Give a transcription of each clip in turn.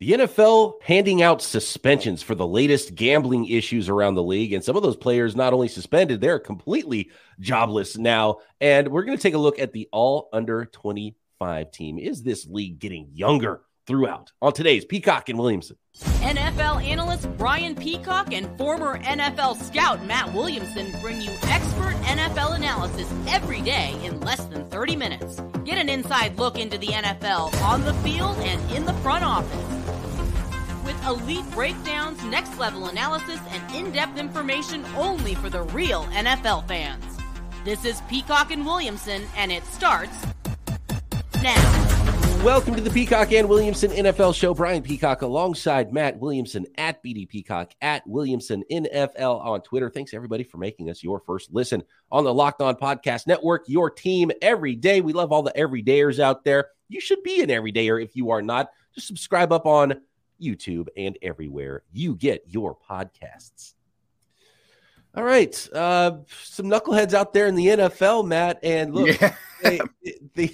The NFL handing out suspensions for the latest gambling issues around the league. And some of those players not only suspended, they're completely jobless now. And we're going to take a look at the all under 25 team. Is this league getting younger throughout? On today's Peacock and Williamson. NFL analyst Brian Peacock and former NFL scout Matt Williamson bring you expert NFL analysis every day in less than 30 minutes. Get an inside look into the NFL on the field and in the front office with elite breakdowns, next level analysis, and in depth information only for the real NFL fans. This is Peacock and Williamson, and it starts now. Welcome to the Peacock and Williamson NFL show. Brian Peacock alongside Matt Williamson at BD Peacock at Williamson NFL on Twitter. Thanks everybody for making us your first listen on the Locked On Podcast Network, your team every day. We love all the everydayers out there. You should be an everydayer if you are not. Just subscribe up on YouTube, and everywhere you get your podcasts. All right. Uh, some knuckleheads out there in the NFL, Matt. And look, yeah. they, they,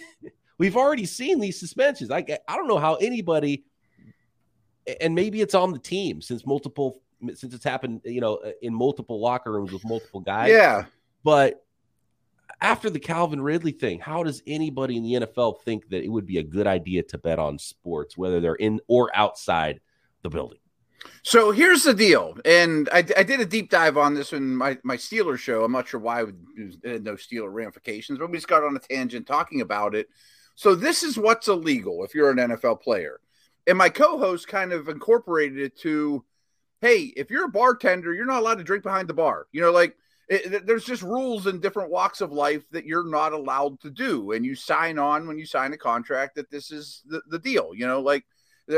we've already seen these suspensions. I, I don't know how anybody, and maybe it's on the team since multiple, since it's happened, you know, in multiple locker rooms with multiple guys. Yeah. But after the Calvin Ridley thing, how does anybody in the NFL think that it would be a good idea to bet on sports, whether they're in or outside the building? So here's the deal, and I, I did a deep dive on this in my, my Steeler show. I'm not sure why it had uh, no Steeler ramifications, but we just got on a tangent talking about it. So this is what's illegal if you're an NFL player, and my co-host kind of incorporated it to, hey, if you're a bartender, you're not allowed to drink behind the bar. You know, like it, there's just rules in different walks of life that you're not allowed to do and you sign on when you sign a contract that this is the, the deal you know like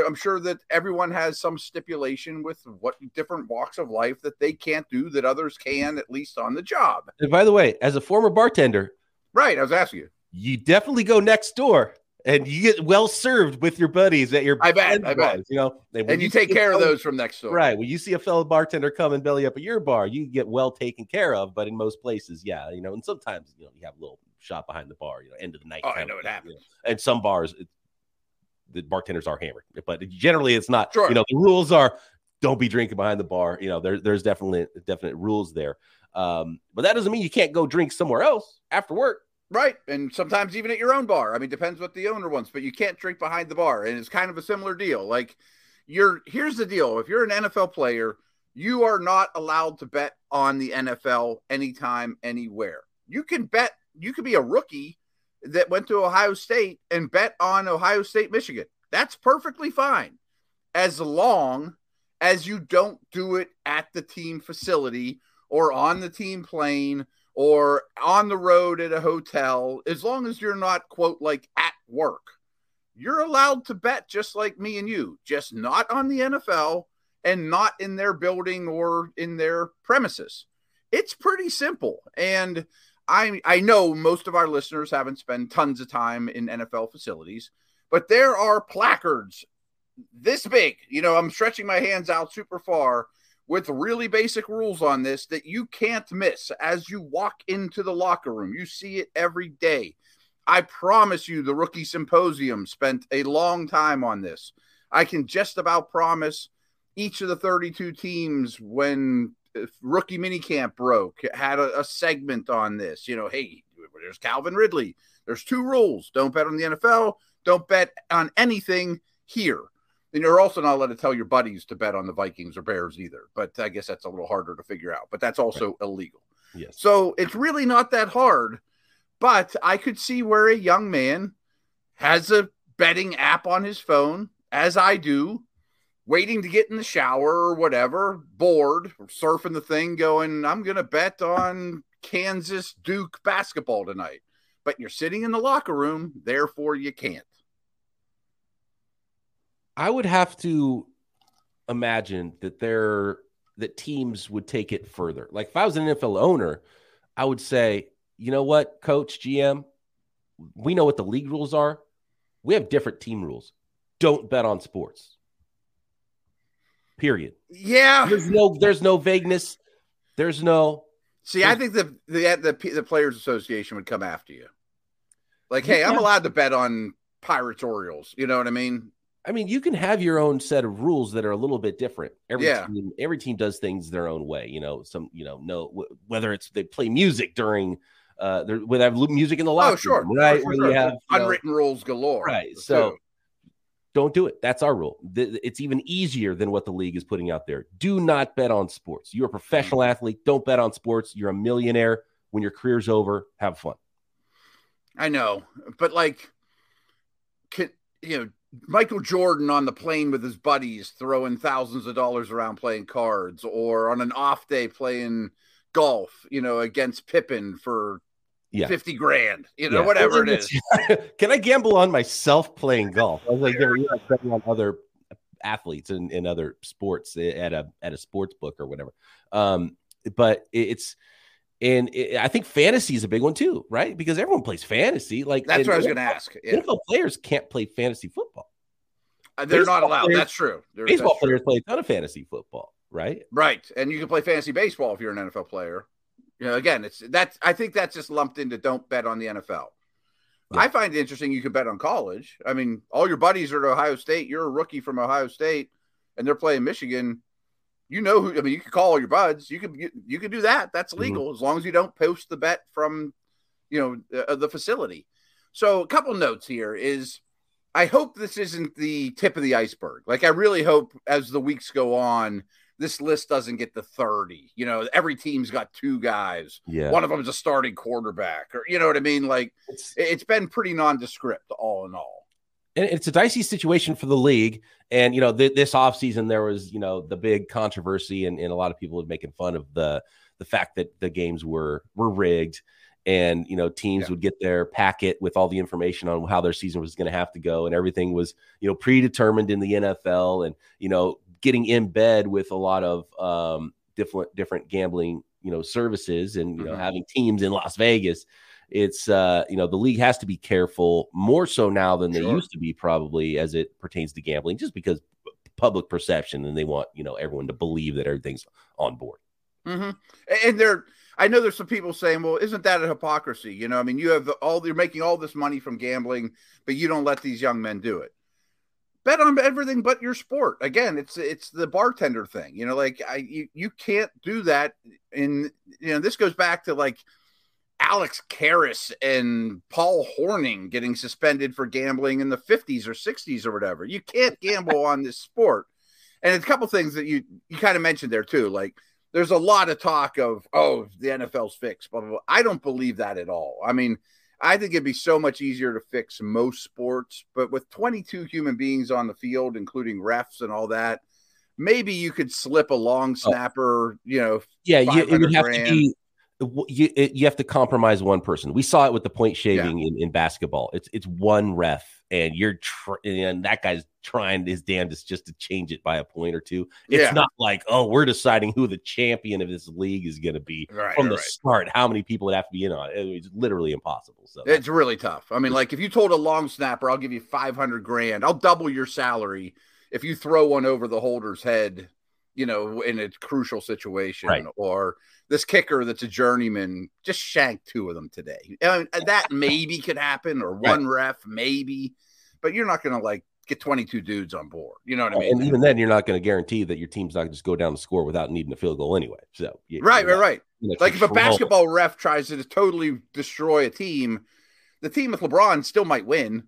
i'm sure that everyone has some stipulation with what different walks of life that they can't do that others can at least on the job. And by the way as a former bartender right i was asking you. you definitely go next door and you get well served with your buddies at your. I bet. I bet. You know, and, and you, you take care fellow, of those from next door. Right. When you see a fellow bartender come and belly up at your bar, you get well taken care of. But in most places, yeah, you know, and sometimes you know you have a little shot behind the bar. You know, end of the night. Oh, I know it happens. You know, and some bars, it, the bartenders are hammered, but generally it's not. Sure. You know, the rules are don't be drinking behind the bar. You know, there, there's definitely definite rules there. Um, but that doesn't mean you can't go drink somewhere else after work. Right. And sometimes even at your own bar. I mean, depends what the owner wants, but you can't drink behind the bar. And it's kind of a similar deal. Like you're here's the deal. If you're an NFL player, you are not allowed to bet on the NFL anytime, anywhere. You can bet, you could be a rookie that went to Ohio State and bet on Ohio State, Michigan. That's perfectly fine as long as you don't do it at the team facility or on the team plane or on the road at a hotel, as long as you're not, quote, like at work, you're allowed to bet just like me and you, just not on the NFL and not in their building or in their premises. It's pretty simple. And I I know most of our listeners haven't spent tons of time in NFL facilities, but there are placards this big. You know, I'm stretching my hands out super far with really basic rules on this that you can't miss as you walk into the locker room. You see it every day. I promise you, the rookie symposium spent a long time on this. I can just about promise each of the 32 teams when uh, rookie minicamp broke had a, a segment on this. You know, hey, there's Calvin Ridley. There's two rules don't bet on the NFL, don't bet on anything here. And you're also not allowed to tell your buddies to bet on the Vikings or Bears either. But I guess that's a little harder to figure out. But that's also right. illegal. Yes. So it's really not that hard. But I could see where a young man has a betting app on his phone, as I do, waiting to get in the shower or whatever, bored, surfing the thing, going, I'm going to bet on Kansas Duke basketball tonight. But you're sitting in the locker room, therefore you can't. I would have to imagine that there that teams would take it further. Like if I was an NFL owner, I would say, you know what, coach, GM, we know what the league rules are. We have different team rules. Don't bet on sports. Period. Yeah. There's no there's no vagueness. There's no See, I think the, the the the players association would come after you. Like, hey, I'm allowed to bet on Pirates Orioles. You know what I mean? I mean, you can have your own set of rules that are a little bit different. Every Yeah. team, every team does things their own way. You know, some, you know, no, wh- whether it's they play music during, uh, there, they have music in the locker Oh, sure. room, right? Sure, sure, have, you know, unwritten rules galore. Right, too. so- don't do it. That's our rule. Th- It's even easier than what the league is putting out there. Do not bet on sports. You're a professional Mm-hmm. athlete. Don't bet on sports. You're a millionaire. When your career's over, have fun. I know, but like, can, you know, Michael Jordan on the plane with his buddies throwing thousands of dollars around playing cards, or on an off day playing golf, you know, against Pippen for Yeah. fifty grand, you know, Yeah. whatever it is. Can I gamble on myself playing golf? I was like, you're not betting on other athletes and in, other sports at a at a sports book or whatever. Um, but it's and it, I think fantasy is a big one too, right? Because everyone plays fantasy. Like That's what I was going to ask. Yeah. NFL players can't play fantasy football. Uh, They're not allowed. players- that's true. They're- Baseball that's true. players play a ton of fantasy football, right? Right. And you can play fantasy baseball if you're an NFL player. You know, again, it's that's I think that's just lumped into don't bet on the NFL. Yeah. I find it interesting you can bet on college. I mean, all your buddies are at Ohio State. You're a rookie from Ohio State and they're playing Michigan. You know who I mean, you can call all your buds. You could you, you could do that. That's Mm-hmm. legal as long as you don't post the bet from you know uh, the facility. So, a couple notes here is I hope this isn't the tip of the iceberg. Like, I really hope as the weeks go on, this list doesn't get to 30. You know, every team's got two guys. Yeah. One of them is a starting quarterback, or you know what I mean? Like, It's, it's been pretty nondescript, all in all. And it's a dicey situation for the league. And you know, th- this offseason there was you know the big controversy, and, and a lot of people were making fun of the the fact that the games were were rigged, and you know teams Yeah. would get their packet with all the information on how their season was going to have to go, and everything was you know predetermined in the NFL, and you know getting in bed with a lot of um, different different gambling you know services, and you know Mhm. having teams in Las Vegas it's uh you know the league has to be careful more so now than they Sure. used to be probably as it pertains to gambling just because public perception and they want you know everyone to believe that everything's on board hmm And there, I know there's some people saying, "Well, isn't that a hypocrisy?" You know, I mean, you have the, all you're making all this money from gambling, but you don't let these young men do it. Bet on everything but your sport. Again, it's it's the bartender thing. You know, like I you, you can't do that. In you know, this goes back to like Alex Karras and Paul Hornung getting suspended for gambling in the 50s or 60s or whatever. You can't gamble on this sport. And a couple things that you you kind of mentioned there too, like there's a lot of talk of oh the NFL's fixed blah, blah, blah. I don't believe that at all. I mean, I think it'd be so much easier to fix most sports, but with 22 human beings on the field, including refs and all that, maybe you could slip a long oh. snapper. You know, yeah you, it 500 would have grand. to be you, it, you have to compromise one person. We saw it with the point shaving in, in basketball. It's it's one ref and you're tr- and that guy's trying his damnedest just to change it by a point or two. It's Yeah. not like oh we're deciding who the champion of this league is going to be right, from the right. start. How many people would have to be in on it? It's literally impossible so. It's really tough. I mean, like if you told a long snapper, I'll give you 500 grand, I'll double your salary if you throw one over the holder's head, you know, in a crucial situation, Right. or this kicker that's a journeyman just shanked two of them today. I mean, that maybe could happen, or one ref, maybe, but you're not going to like get 22 dudes on board. You know what I mean? and even then, you're not going to guarantee that your team's not going to just go down the score without needing a field goal anyway. So, you- right, right, not right. Like if a basketball ref tries to totally destroy a team, the team with LeBron still might win.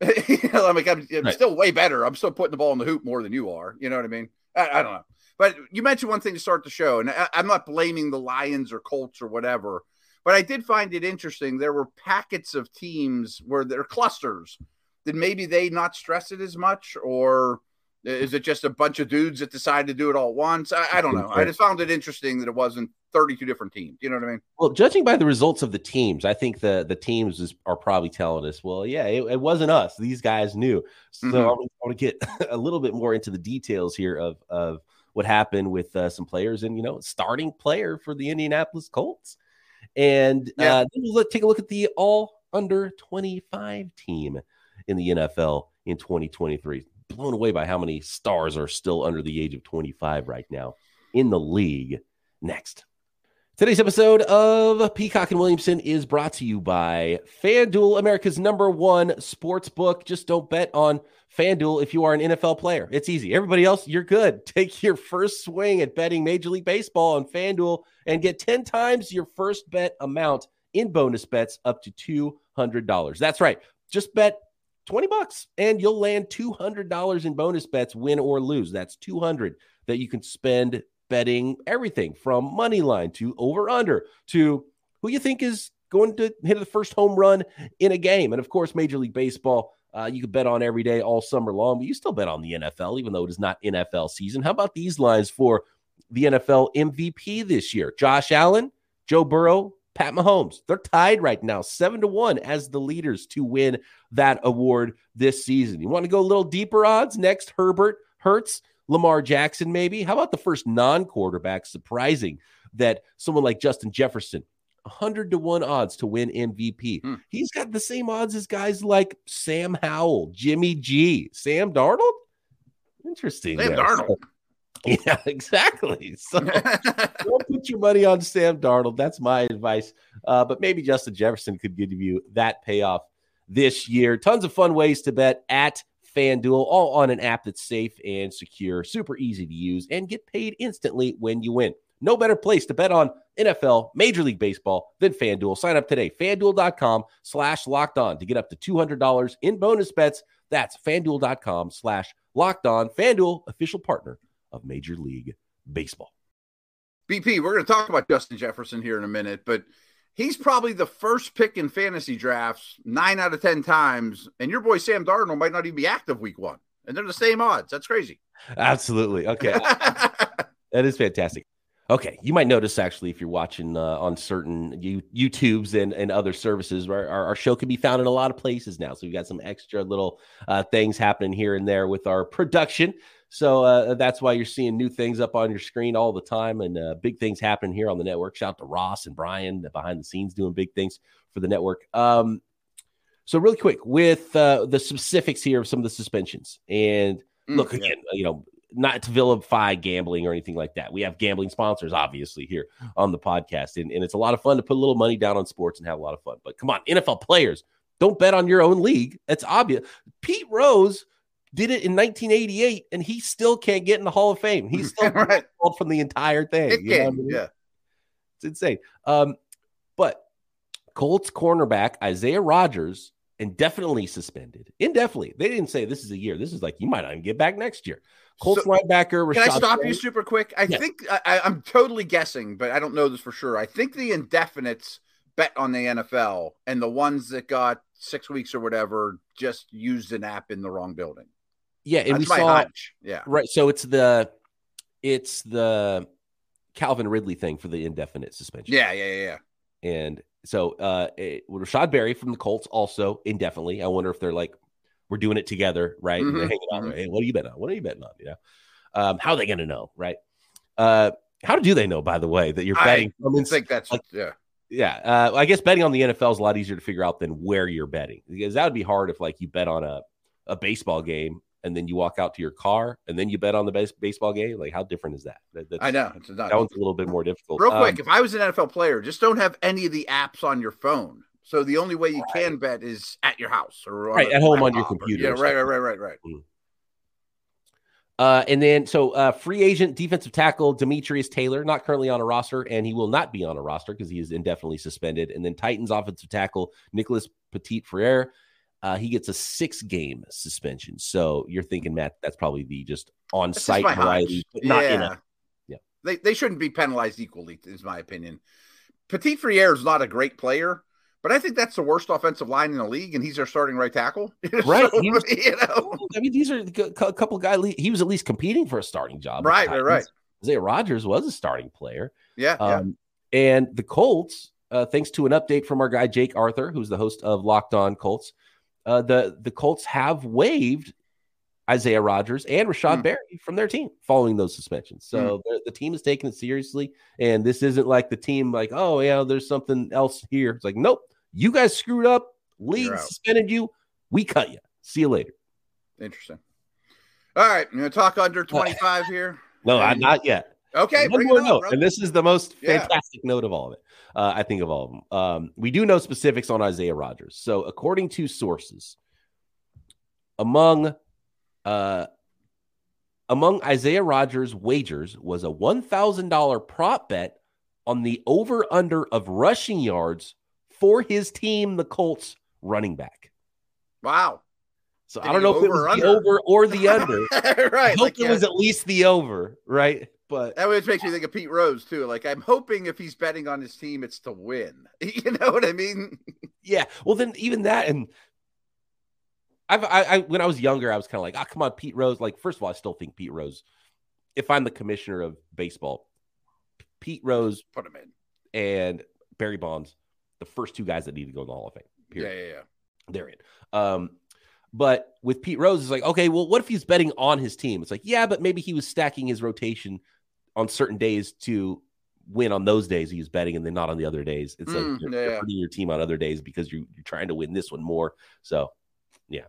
you know, I'm like, I'm, I'm Right. still way better. I'm still putting the ball in the hoop more than you are. You know what I mean? I, I don't know. But you mentioned one thing to start the show, and I, I'm not blaming the Lions or Colts or whatever, but I did find it interesting. There were packets of teams where there are clusters. Did maybe they not stress it as much, or is it just a bunch of dudes that decided to do it all at once? I, I don't know. I just found it interesting that it wasn't 32 different teams. You know what I mean? Well, judging by the results of the teams, I think the the teams is, are probably telling us, well, yeah, it, it wasn't us. These guys knew. So Mhm. I want to get a little bit more into the details here of of what happened with uh, some players and you know starting player for the Indianapolis Colts. And Yeah. uh, then we'll look, take a look at the all under 25 team in the NFL in 2023. Blown away by how many stars are still under the age of 25 right now in the league. Next. Today's episode of Peacock and Williamson is brought to you by FanDuel, America's number one sports book. Just don't bet on FanDuel if you are an NFL player. It's easy. Everybody else, you're good. Take your first swing at betting Major League Baseball on FanDuel and get 10 times your first bet amount in bonus bets up to $200. That's right. Just bet 20 bucks and you'll land $200 in bonus bets win or lose. That's 200 that you can spend betting everything from money line to over under to who you think is going to hit the first home run in a game. And of course, Major League Baseball, uh, you can bet on every day all summer long, but you still bet on the NFL, even though it is not NFL season. How about these lines for the NFL MVP this year? Josh Allen, Joe Burrow, Pat Mahomes. They're tied right now, seven to one as the leaders to win that award this season. You want to go a little deeper odds? Next, Herbert, Hurts, Lamar Jackson, maybe. How about the first non quarterback? Surprising that someone like Justin Jefferson, 100 to 1 odds to win MVP. Hmm. He's got the same odds as guys like Sam Howell, Jimmy G, Sam Darnold. Interesting. Sam. Darnold. Yeah, exactly. So don't put your money on Sam Darnold. That's my advice. Uh, but maybe Justin Jefferson could give you that payoff this year. Tons of fun ways to bet at FanDuel, all on an app that's safe and secure, super easy to use, and get paid instantly when you win. No better place to bet on NFL, Major League Baseball than FanDuel. Sign up today, fanduel.com slash locked on to get up to $200 in bonus bets. That's fanduel.com slash locked on. FanDuel, official partner of Major League Baseball. BP, we're going to talk about Justin Jefferson here in a minute, but – he's probably the first pick in fantasy drafts nine out of 10 times. And your boy Sam Darnold might not even be active week one. And they're the same odds. That's crazy. Absolutely. Okay. that is fantastic. Okay. You might notice actually, if you're watching uh, on certain U- YouTubes and, and other services, our, our, our, show can be found in a lot of places now. So we've got some extra little uh, things happening here and there with our production. So uh, that's why you're seeing new things up on your screen all the time and uh, big things happening here on the network. Shout out to Ross and Brian behind the scenes doing big things for the network. Um, so really quick with uh, the specifics here of some of the suspensions and mm, look again, yeah. you know, not to vilify gambling or anything like that. We have gambling sponsors, obviously, here on the podcast, and, and it's a lot of fun to put a little money down on sports and have a lot of fun. But come on, NFL players, don't bet on your own league. It's obvious. Pete Rose did it in 1988, and he still can't get in the Hall of Fame. He's still right. from the entire thing. You know I mean? Yeah, it's insane. Um, but Colts cornerback Isaiah Rodgers indefinitely suspended. Indefinitely, they didn't say this is a year. This is like you might not even get back next year. Colts so, linebacker. Rashod can I stop you super quick? I think I, I'm totally guessing, but I don't know this for sure. I think the indefinites bet on the NFL, and the ones that got six weeks or whatever just used an app in the wrong building. Yeah, and That's we saw hunch. yeah. Right. So it's the it's the Calvin Ridley thing for the indefinite suspension. Yeah, yeah, yeah. yeah. And so uh it, Rashod Berry from the Colts also indefinitely. I wonder if they're like we're doing it together, right? Mm-hmm. hanging out. Mm-hmm. Hey, what are you betting on? What are you betting on? You know, um, how are they going to know, right? Uh, how do they know, by the way, that you're betting? I, I think that's like, yeah, yeah. Uh, I guess betting on the NFL is a lot easier to figure out than where you're betting because that would be hard if like you bet on a a baseball game and then you walk out to your car and then you bet on the base- baseball game. Like, how different is that? that I know it's not, that one's a little bit more difficult. Real quick, um, if I was an NFL player, just don't have any of the apps on your phone. So the only way you right. can bet is at your house or right at home on your computer. yeah, right, right, right, right, right. Mm. Uh, and then, so uh, free agent defensive tackle Demetrius Taylor, not currently on a roster, and he will not be on a roster because he is indefinitely suspended. And then Titans offensive tackle Nicholas Petit Frere uh, he gets a six game suspension. So you're thinking, Matt, that's probably the just on site variety, not yeah. in a. Yeah. They, they shouldn't be penalized equally, is my opinion. Petit Frere is not a great player, but I think that's the worst offensive line in the league, and he's our starting right tackle. Right. so, was, you know? I mean, these are a couple guys. He was at least competing for a starting job. Right, right, right. Isaiah Rodgers was a starting player. Yeah. Um, yeah. And the Colts, uh, thanks to an update from our guy Jake Arthur, who's the host of Locked On Colts, uh, the the Colts have waived Isaiah Rodgers and Rashod mm. Berry from their team following those suspensions. So mm. the, the, team is taking it seriously, and this isn't like the team like, oh yeah, there's something else here. It's like, nope, you guys screwed up. League suspended you. We cut you. See you later. Interesting. All right, I'm gonna talk under 25 here. No, I'm not yet. Okay, one more note, and this is the most Yeah. fantastic note of all of it. Uh, I think of all of them. Um, we do know specifics on Isaiah Rodgers. So, according to sources, among uh, among Isaiah Rodgers' wagers was a one thousand dollar prop bet on the over under of rushing yards for his team, the Colts running back. Wow. So Did I don't know if it was or the over or the under. right. I hope Like, it yeah. was at least the over, right? But That always makes me think of Pete Rose too. Like I'm hoping if he's betting on his team, it's to win. You know what I mean? Yeah. Well, then even that, and I've, I, I when I was younger, I was kind of like, ah, come on, Pete Rose. Like, first of all, I still think Pete Rose. If I'm the commissioner of baseball, Pete Rose Put him in. and Barry Bonds, the first two guys that need to go in the Hall of Fame. Yeah, Period. yeah, yeah. They're in. Um, but with Pete Rose, it's like, okay, well, what if he's betting on his team? It's like, yeah, but maybe he was stacking his rotation on certain days to win on those days he was betting and then not on the other days. It's Mm, you're, yeah, you're hurting your team on other days because you're, you're trying to win this one more. So yeah.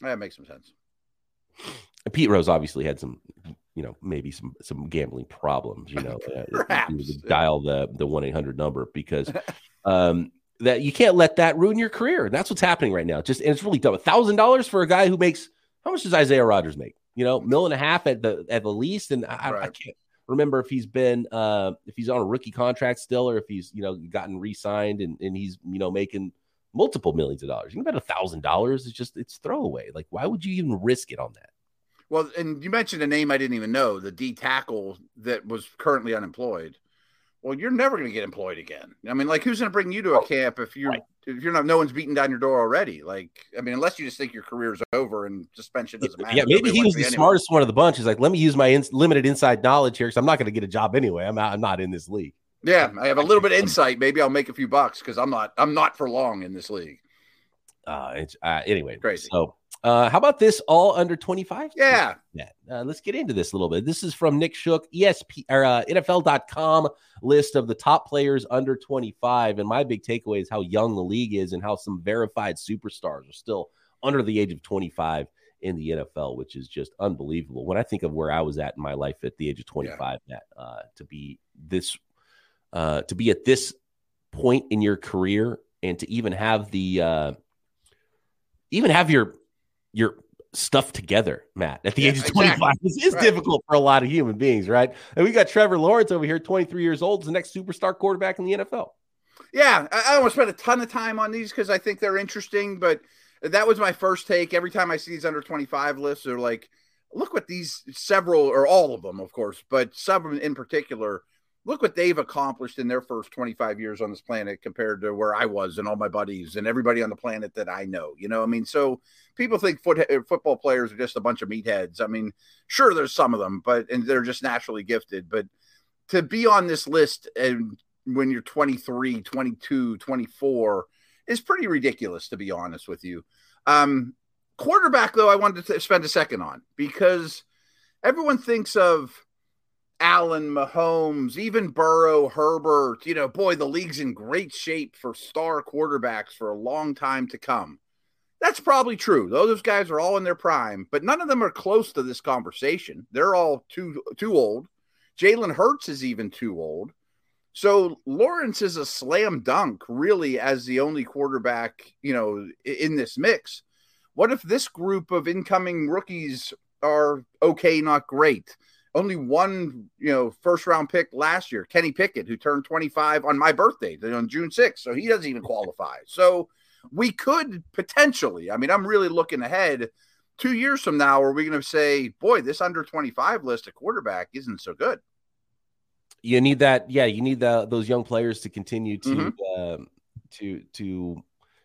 That makes some sense. and Pete Rose obviously had some, you know, maybe some some gambling problems. You know, uh, dial the the one eight hundred number because um, that you can't let that ruin your career. And that's what's happening right now. Just and it's really dumb. A thousand dollars for a guy who makes how much does Isaiah Rodgers make? You know, mill and a half at the at the least. And I, I can't remember if he's been uh, if he's on a rookie contract still or if he's you know gotten re-signed and, and he's you know making multiple millions of dollars. You can bet a thousand dollars. It's just it's throwaway. Like why would you even risk it on that? Well, and you mentioned a name I didn't even know, the D tackle that was currently unemployed. Well, you're never going to get employed again. I mean, like, who's going to bring you to a camp if you're Right. if you're not no one's beating down your door already? Like, I mean, unless you just think your career's over and suspension doesn't matter. Yeah, maybe he was the anyway. smartest one of the bunch. He's like, let me use my in- limited inside knowledge here because I'm not going to get a job anyway. I'm not, I'm not in this league. Yeah, I have a little bit of insight. Maybe I'll make a few bucks because I'm not I'm not for long in this league. Uh, it's, uh, anyway, Crazy. So, uh, how about this? All under 25? Yeah, Yeah. Uh, let's get into this a little bit. This is from Nick Shook, ESP or uh, NFL.com list of the top players under 25. And my big takeaway is how young the league is and how some verified superstars are still under the age of 25 in the NFL, which is just unbelievable. When I think of where I was at in my life at the age of 25, Matt, uh, to be this, uh, to be at this point in your career and to even have the, uh, even have your, your stuff together, Matt, at the Yeah, age of exactly. 25. This is Right. difficult for a lot of human beings, right? And we got Trevor Lawrence over here, 23 years old, is the next superstar quarterback in the NFL. yeah. I, I don't want to spend a ton of time on these because I think they're interesting, but that was my first take. Every time I see these under 25 lists, they're like, look what these several or all of them, of course, but some in particular, look what they've accomplished in their first 25 years on this planet compared to where I was and all my buddies and everybody on the planet that I know. You know, I mean, so people think foot, football players are just a bunch of meatheads. I mean, sure, there's some of them, but and they're just naturally gifted. But to be on this list and when you're 23, 22, 24 is pretty ridiculous, to be honest with you. Um, quarterback, though, I wanted to spend a second on because everyone thinks of Allen, Mahomes, even Burrow, Herbert. You know, boy, the league's in great shape for star quarterbacks for a long time to come. That's probably true. Those guys are all in their prime, but none of them are close to this conversation. They're all too too old. Jalen Hurts is even too old. So Lawrence is a slam dunk, really, as the only quarterback, you know, in this mix. What if this group of incoming rookies are okay, not great? Only one, you know, first round pick last year, Kenny Pickett, who turned 25 on my birthday on June 6th. So he doesn't even qualify. So we could potentially, I mean, I'm really looking ahead. Two years from now, are we going to say, boy, this under 25 list of quarterback isn't so good? You need that, yeah. You need the, those young players to continue to Mhm. um, to to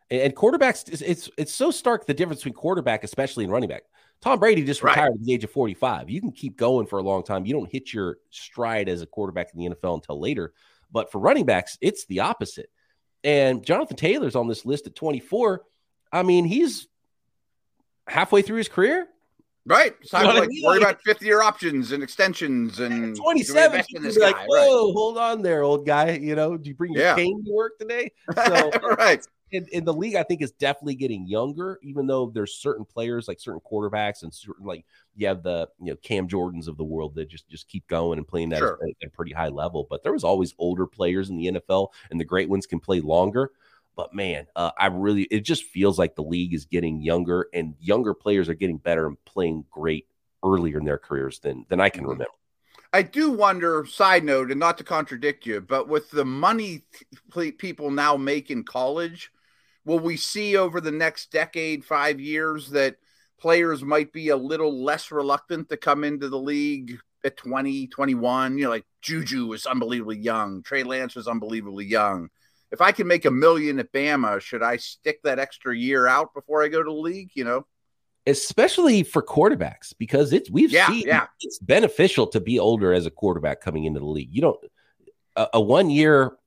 and, and quarterbacks. It's, it's it's so stark the difference between quarterback, especially in running back. Tom Brady just Right. retired at the age of 45. You can keep going for a long time. You don't hit your stride as a quarterback in the NFL until later. But for running backs, it's the opposite. And Jonathan Taylor's on this list at 24. I mean, he's halfway through his career. Right. It's time You know to what I like mean? worry about 50 year options and extensions and 27. in this be like, guy. whoa, hold on there, old guy. You know, do you bring your Yeah. cane to work today? Right. So right. And, and, the league, I think, is definitely getting younger, even though there's certain players like certain quarterbacks and certain like you have the you know Cam Jordans of the world that just just keep going and playing that sure. at, at a pretty high level. But there was always older players in the NFL, and the great ones can play longer. But man, uh, I really it just feels like the league is getting younger, and younger players are getting better and playing great earlier in their careers than than I can mm-hmm. remember. I do wonder, side note, and not to contradict you, but with the money people now make in college, will we see over the next decade, five years, that players might be a little less reluctant to come into the league at 20, 21? You know, like Juju was unbelievably young, Trey Lance was unbelievably young. If I can make a million at Bama, should I stick that extra year out before I go to the league? You know? Especially for quarterbacks because it's we've yeah, seen yeah. it's beneficial to be older as a quarterback coming into the league. You don't a, a one year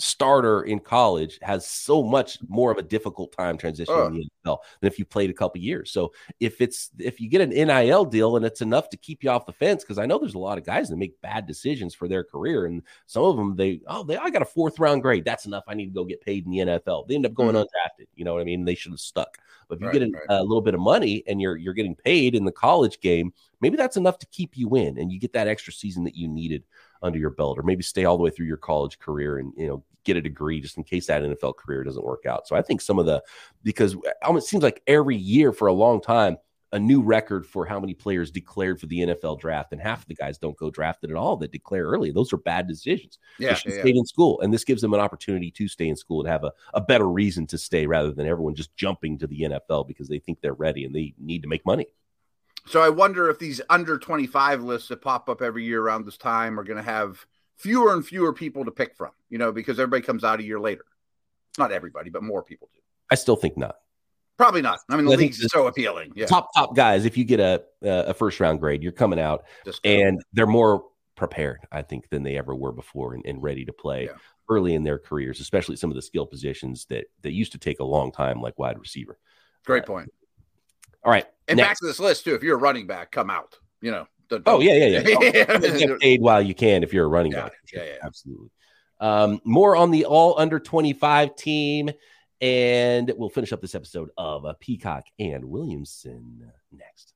starter in college has so much more of a difficult time transitioning uh. in the NFL than if you played a couple years. So if it's if you get an NIL deal and it's enough to keep you off the fence, because I know there's a lot of guys that make bad decisions for their career, and some of them they oh they I got a fourth round grade, that's enough. I need to go get paid in the NFL. They end up going mm-hmm. undrafted. You know what I mean? They should have stuck. But if you right, get a, right. a little bit of money and you're you're getting paid in the college game, maybe that's enough to keep you in, and you get that extra season that you needed under your belt, or maybe stay all the way through your college career and you know get a degree just in case that NFL career doesn't work out. So I think some of the because um, it seems like every year for a long time a new record for how many players declared for the NFL draft, and half of the guys don't go drafted at all that declare early. Those are bad decisions. Yeah, they yeah, stayed in school, and this gives them an opportunity to stay in school and have a, a better reason to stay rather than everyone just jumping to the NFL because they think they're ready and they need to make money. So I wonder if these under 25 lists that pop up every year around this time are going to have fewer and fewer people to pick from, you know, because everybody comes out a year later. Not everybody, but more people do. I still think not. Probably not. I mean, the I league's so appealing. Yeah. Top top guys. If you get a a first round grade, you're coming out, and they're more prepared, I think, than they ever were before, and, and ready to play yeah. early in their careers, especially some of the skill positions that that used to take a long time, like wide receiver. Great uh, point. All right, and next. back to this list too. If you're a running back, come out. You know. The, oh yeah, yeah, yeah. oh, get paid while you can if you're a running yeah, back. Yeah, yeah, absolutely. Um, more on the all under 25 team. And we'll finish up this episode of uh, Peacock and Williamson next.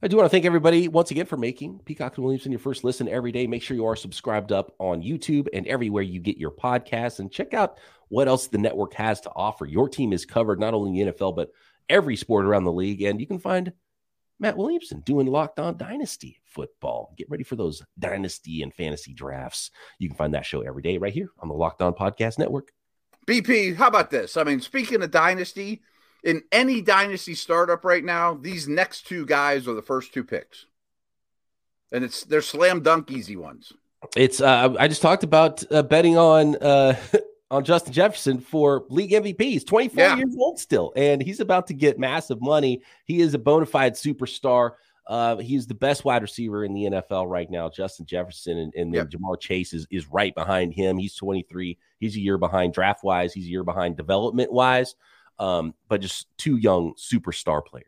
I do want to thank everybody once again for making Peacock and Williamson your first listen every day. Make sure you are subscribed up on YouTube and everywhere you get your podcasts and check out what else the network has to offer. Your team is covered not only in the NFL, but every sport around the league. And you can find Matt Williamson doing Locked On Dynasty football. Get ready for those dynasty and fantasy drafts. You can find that show every day right here on the Locked On Podcast Network. BP, how about this? I mean, speaking of dynasty, in any dynasty startup right now, these next two guys are the first two picks, and it's they're slam dunk easy ones. It's uh, I just talked about uh, betting on uh, on Justin Jefferson for league MVP. He's 24 yeah. years old still, and he's about to get massive money. He is a bona fide superstar. Uh, he's the best wide receiver in the NFL right now, Justin Jefferson, and, and yep. Ja'Marr Chase is, is right behind him. He's 23. He's a year behind draft wise. He's a year behind development wise, um, but just two young superstar players.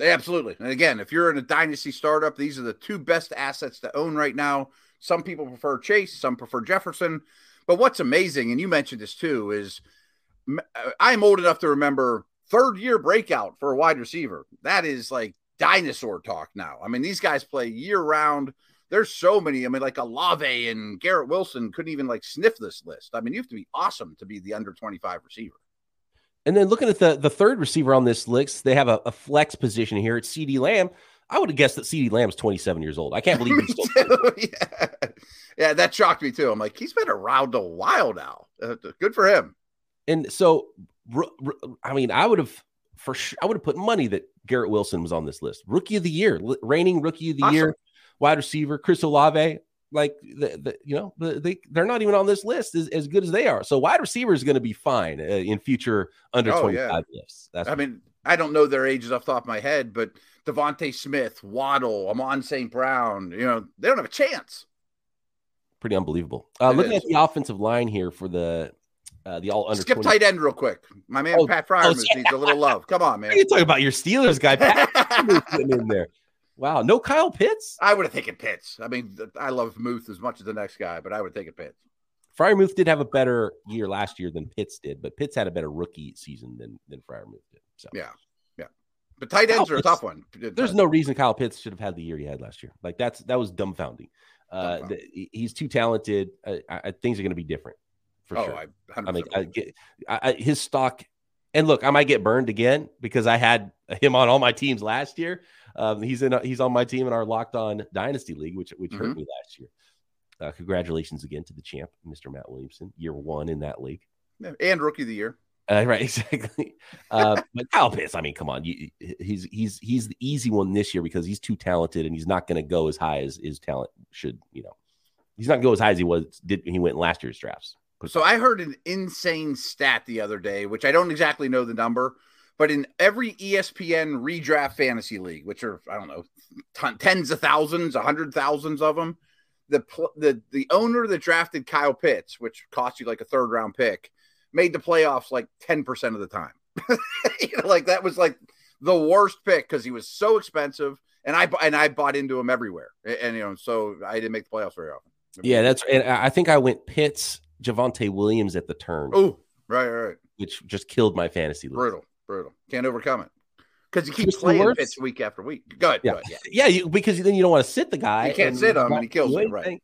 Absolutely. And again, if you're in a dynasty startup, these are the two best assets to own right now. Some people prefer Chase, some prefer Jefferson. But what's amazing, and you mentioned this too, is uh, I'm old enough to remember third year breakout for a wide receiver. That is like dinosaur talk now. I mean, these guys play year round. There's so many. I mean, like Olave and Garrett Wilson couldn't even like sniff this list. I mean, you have to be awesome to be the under 25 receiver. And then looking at the the third receiver on this list, they have a, a flex position here. It's CeeDee Lamb. I would have guessed that CeeDee Lamb's 27 years old. I can't believe he's still. yeah. yeah, that shocked me too. I'm like, he's been around a while now. Uh, good for him. And so, I mean, I would have for sure, I would have put money that Garrett Wilson was on this list. Rookie of the year, reigning rookie of the awesome. year, wide receiver, Chris Olave. Like the, the you know the, they they're not even on this list as, as good as they are. So wide receiver is going to be fine uh, in future under oh, 25 yeah. lists. That's I mean I don't know their ages off the top of my head, but DeVonta Smith, Waddle, Amon St. Brown, you know they don't have a chance. Pretty unbelievable. Uh, looking is. at the offensive line here for the uh, the all under. Skip 20. tight end real quick. My man oh, Pat Freiermuth oh, needs a little love. Come on, man. You talking about your Steelers guy Pat in there? Wow, no Kyle Pitts. I would have taken Pitts. I mean, I love Muth as much as the next guy, but I would take a Pitts. Freiermuth did have a better year last year than Pitts did, but Pitts had a better rookie season than than Freiermuth did. So yeah. But tight ends Kyle are a Pitts- tough one. there's no reason Kyle Pitts should have had the year he had last year. Like that's that was dumbfounding. Uh, Dumbfounding. the, he's too talented. Uh, I, I, things are going to be different for oh, sure. I, 100% I mean, I get I, I, his stock. And look, I might get burned again because I had him on all my teams last year. Um, he's in. He's on my team in our Locked On Dynasty League, which which hurt Mhm. me last year. Uh, congratulations again to the champ, Mr. Matt Williamson, year one in that league. Yeah, and rookie of the year. Uh, right, exactly. Uh, but Kyle Pitts, I mean, come on, you, he's he's he's the easy one this year because he's too talented and he's not going to go as high as his talent should. You know, he's not going to go as high as he was did he went in last year's drafts. So I heard an insane stat the other day, which I don't exactly know the number, but in every ESPN redraft fantasy league, which are I don't know, ton, tens of thousands, a hundred thousands of them, the the the owner that drafted Kyle Pitts, which cost you like a third round pick, made the playoffs like ten percent of the time. You know, like that was like the worst pick because he was so expensive, and I and I bought into him everywhere, and, and, you know, so I didn't make the playoffs very often. Yeah, that's and I think I went Pitts, Javonte Williams at the turn, oh right, right, which just killed my fantasy league. brutal, brutal. Can't overcome it because you keep Tristan playing Pitts week after week. Good, Yeah. good, yeah. Yeah, you, because then you don't want to sit the guy. You can't sit him and he kills you, right.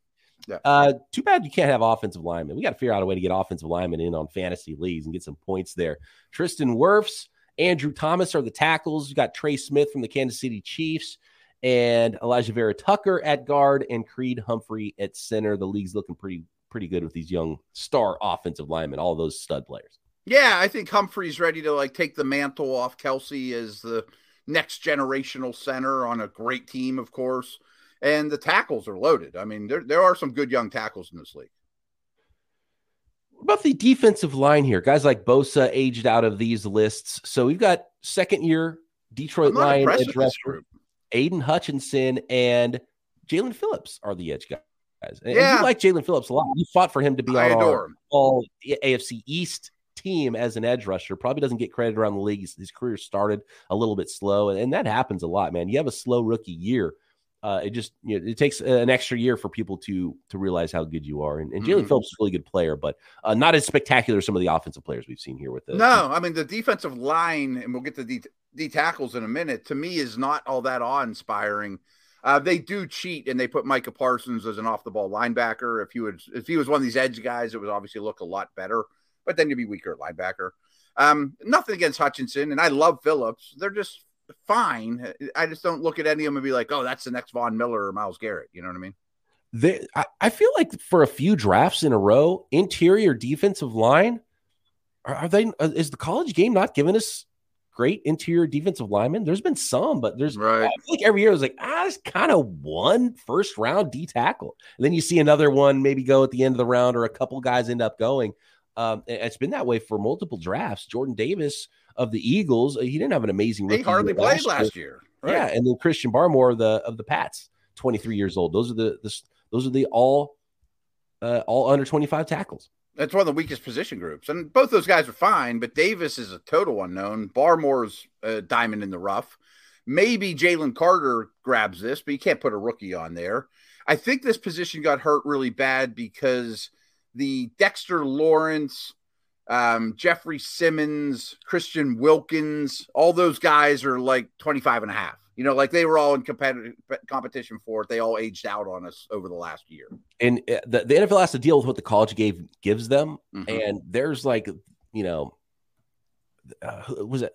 Yeah. Uh, too bad you can't have offensive linemen. We got to figure out a way to get offensive linemen in on fantasy leagues and get some points there. Tristan Wirfs, Andrew Thomas are the tackles. You got Trey Smith from the Kansas City Chiefs and Alijah Vera Tucker at guard and Creed Humphrey at center. The league's looking pretty pretty good with these young star offensive linemen, all those stud players. Yeah, I think Humphrey's ready to like take the mantle off Kelce as the next generational center on a great team, of course. And the tackles are loaded. I mean, there there are some good young tackles in this league. What about the defensive line here? Guys like Bosa aged out of these lists. So we've got second year Detroit Lion rusher group. Aidan Hutchinson and Jaelan Phillips are the edge guys. And Yeah. you like Jaelan Phillips a lot. You fought for him to be I on our him. all AFC East team as an edge rusher. Probably doesn't get credit around the league. His, his career started a little bit slow, and, and that happens a lot, man. You have a slow rookie year. Uh, it just you know, it takes an extra year for people to to realize how good you are. And, and Jaelan Mhm. Phillips is a really good player, but uh, not as spectacular as some of the offensive players we've seen here with the No, I mean the defensive line, and we'll get to D, D tackles in a minute. To me, is not all that awe inspiring. Uh, they do cheat, and they put Micah Parsons as an off the ball linebacker. If he would, if he was one of these edge guys, it would obviously look a lot better. But then you'd be weaker at linebacker. Um, nothing against Hutchinson, and I love Phillips. They're just fine. I just don't look at any of them and be like, oh, that's the next Von Miller or Myles Garrett. You know what I mean? They, I, I feel like for a few drafts in a row, interior defensive line, are, are they? uh, Is the college game not giving us great interior defensive linemen? There's been some, but there's Right. Like every year it was like ah, it's kind of one first round D tackle, and then you see another one maybe go at the end of the round, or a couple guys end up going. Um, it's been that way for multiple drafts. Jordan Davis of the Eagles, he didn't have an amazing. He hardly year played year. last year. Right? Yeah, and then Christian Barmore of the of the Pats, 23 years old. Those are the, the those are the all uh, all under 25 tackles. That's one of the weakest position groups. And both those guys are fine, but Davis is a total unknown. Barmore's a diamond in the rough. Maybe Jalen Carter grabs this, but you can't put a rookie on there. I think this position got hurt really bad because the Dexter Lawrence, um, Jeffrey Simmons, Christian Wilkins, all those guys are like 25 and a half. You know, like they were all in competitive competition for it. They all aged out on us over the last year. And uh, the, the NFL has to deal with what the college gave gives them. Mhm. And there's like, you know, uh, who was it?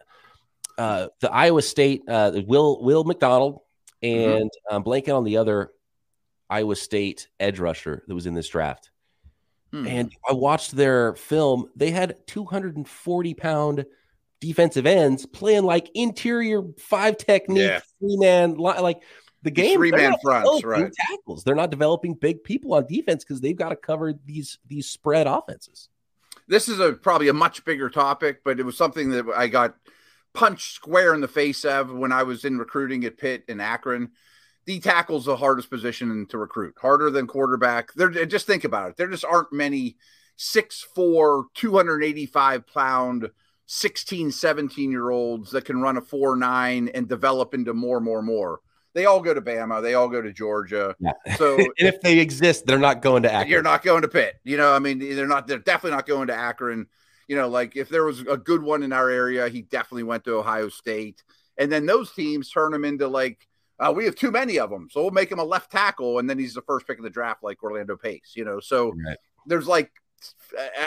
Uh, the Iowa State, uh, Will Will McDonald, and um, blanking on the other Iowa State edge rusher that was in this draft. Hmm. And I watched their film. They had 240 pound defensive ends playing like interior five technique, Yeah. three man, like the game. three-man not fronts, right. Tackles. They're not developing big people on defense because they've got to cover these these spread offenses. this is a probably a much bigger topic, but it was something that I got punched square in the face of when I was in recruiting at Pitt and Akron. D tackle's the hardest position to recruit, harder than quarterback. There, just think about it. There just aren't many 6'4, 285 pound, 16, 17 year olds that can run a 4 9 and develop into more, more, more. They all go to Bama. They all go to Georgia. Yeah. So and if they exist, they're not going to Akron. you're not going to Pitt. You know, I mean, they're not. They're definitely not going to Akron. You know, like if there was a good one in our area, he definitely went to Ohio State. And then those teams turn him into like, uh, we have too many of them, so we'll make him a left tackle, and then he's the first pick in the draft, like Orlando Pace. You know, so Right. there's like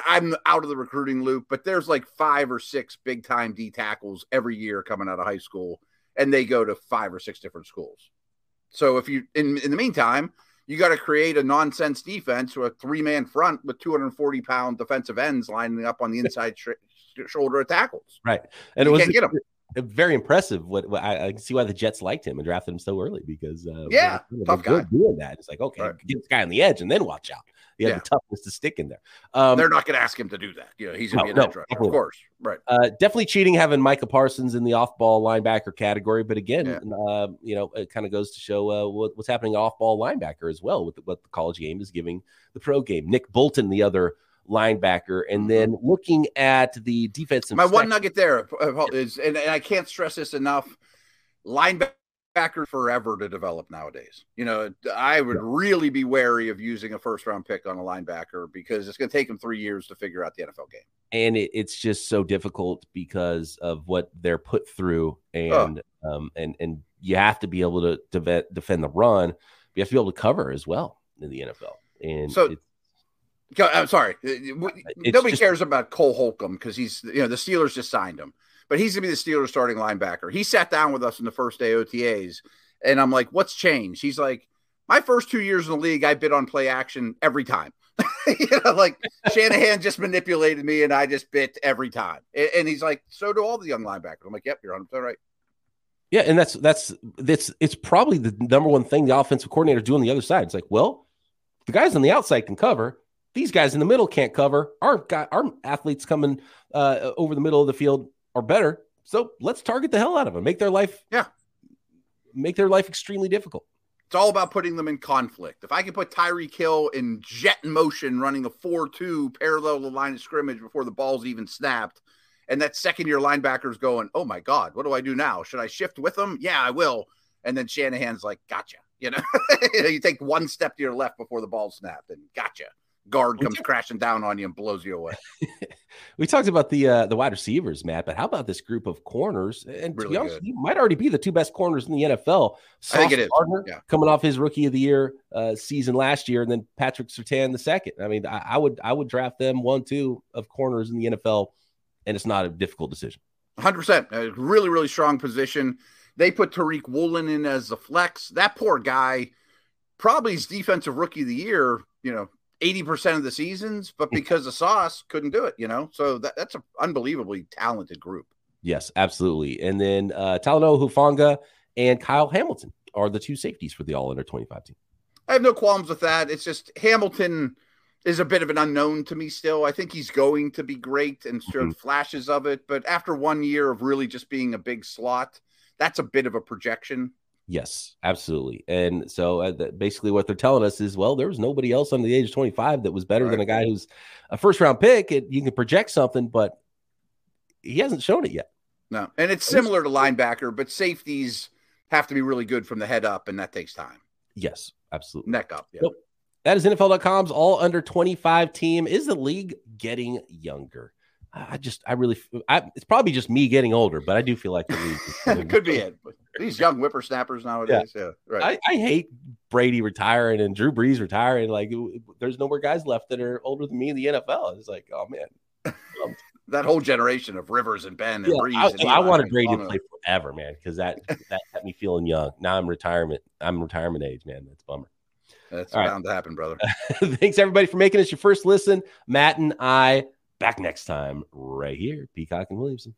I'm out of the recruiting loop, but there's like five or six big time D tackles every year coming out of high school, and they go to five or six different schools. So if you in in the meantime, you got to create a nonsense defense with a three man front with 240 pound defensive ends lining up on the inside sh- shoulder of tackles. Right. And You it was can't get 'em. uh, very impressive. What, what I, I can see why the Jets liked him and drafted him so early because uh, Yeah, they're tough guy. doing that. It's like okay, Right. get this guy on the edge and then watch out. He had Yeah. the toughness to stick in there. Um, They're not going to ask him to do that. You know, he's going to No, be an no, edge rusher, of course. Right. uh, definitely cheating having Micah Parsons in the off-ball linebacker category, but again, Yeah. uh, you know, it kind of goes to show uh, what, what's happening off-ball linebacker as well with what the college game is giving the pro game. Nick Bolton, the other linebacker, and then looking at the defensive. My one nugget there uh, and, and I can't stress this enough: linebacker forever to develop nowadays. You know, I would really be wary of using a first round pick on a linebacker because it's going to take them three years to figure out the NFL game. and it, it's just so difficult because of what they're put through and um and and you have to be able to defend the run but you have to be able to cover as well in the NFL and So- I'm sorry, Uh, It's nobody just- cares about Cole Holcomb because he's, you know, the Steelers just signed him, but he's going to be the Steelers starting linebacker. He sat down with us in the first day OTAs, and I'm like, "What's changed?" He's like, "My first two years in the league, I bit on play action every time." you know, like Shanahan just manipulated me, and I just bit every time. And, he's like, "So do all the young linebackers." I'm like, "Yep, you're 100 percent right." yeah and that's that's that's it's probably the number one thing the offensive coordinator do on the other side it's like well the guys on the outside can cover these guys in the middle can't cover our guy our athletes coming uh over the middle of the field are better so let's target the hell out of them make their life Yeah. make their life extremely difficult It's all about putting them in conflict. If I can put Tyreek Hill in jet motion, running a 4 2 parallel to the line of scrimmage before the ball's even snapped, and that second year linebacker's going, Oh my God, what do I do now? Should I shift with them? Yeah, I will. And then Shanahan's like, Gotcha. You know, you take one step to your left before the ball snapped, and gotcha. Guard comes crashing down on you and blows you away. We talked about the uh, the wide receivers, Matt, but how about this group of corners? And to be honest, you might already be the two best corners in the NFL. I think it is, Gardner yeah. coming off his rookie of the year uh, season last year, and then Patrick Surtain the second. I mean, I, I would I would draft them one two of corners in the NFL, and it's not a difficult decision. 100%. A really, really strong position. They put Tariq Woolen in as the flex. That poor guy, probably his defensive rookie of the year, you know, 80% of the seasons, but because of Sauce, couldn't do it, you know? So that, that's an unbelievably talented group. Yes, absolutely. And then uh, Talanoa Hufanga and Kyle Hamilton are the two safeties for the All Under twenty five team. I have no qualms with that. It's just Hamilton is a bit of an unknown to me still. I think he's going to be great and showed flashes of it, but after one year of really just being a big slot, that's a bit of a projection. Yes, absolutely. And so uh, basically, what they're telling us is, well, there was nobody else under the age of 25 that was better than a guy who's a first round pick. It, you can project something, but he hasn't shown it yet. No, and it's similar to linebacker, but safeties have to be really good from the head up, and that takes time. Yes, absolutely. Neck up. Yeah. Nope. That is NFL.com's all under 25 team. Is the league getting younger? I I just, I really, I, it's probably just me getting older, but I do feel like the league Could be it. These young whippersnappers nowadays. Yeah. right. I, I hate Brady retiring and Drew Brees retiring. Like, there's no more guys left that are older than me in the NFL. It's like, oh man, um, that whole generation of Rivers and Ben and Yeah, Brees. I, and I Eli, wanted Brady to play forever, man, because that that kept me feeling young. Now I'm retirement. I'm retirement age, man. That's bummer. That's All right. bound to happen, brother. Thanks everybody for making us your first listen. Matt and I back next time right here. Peacock and Williamson.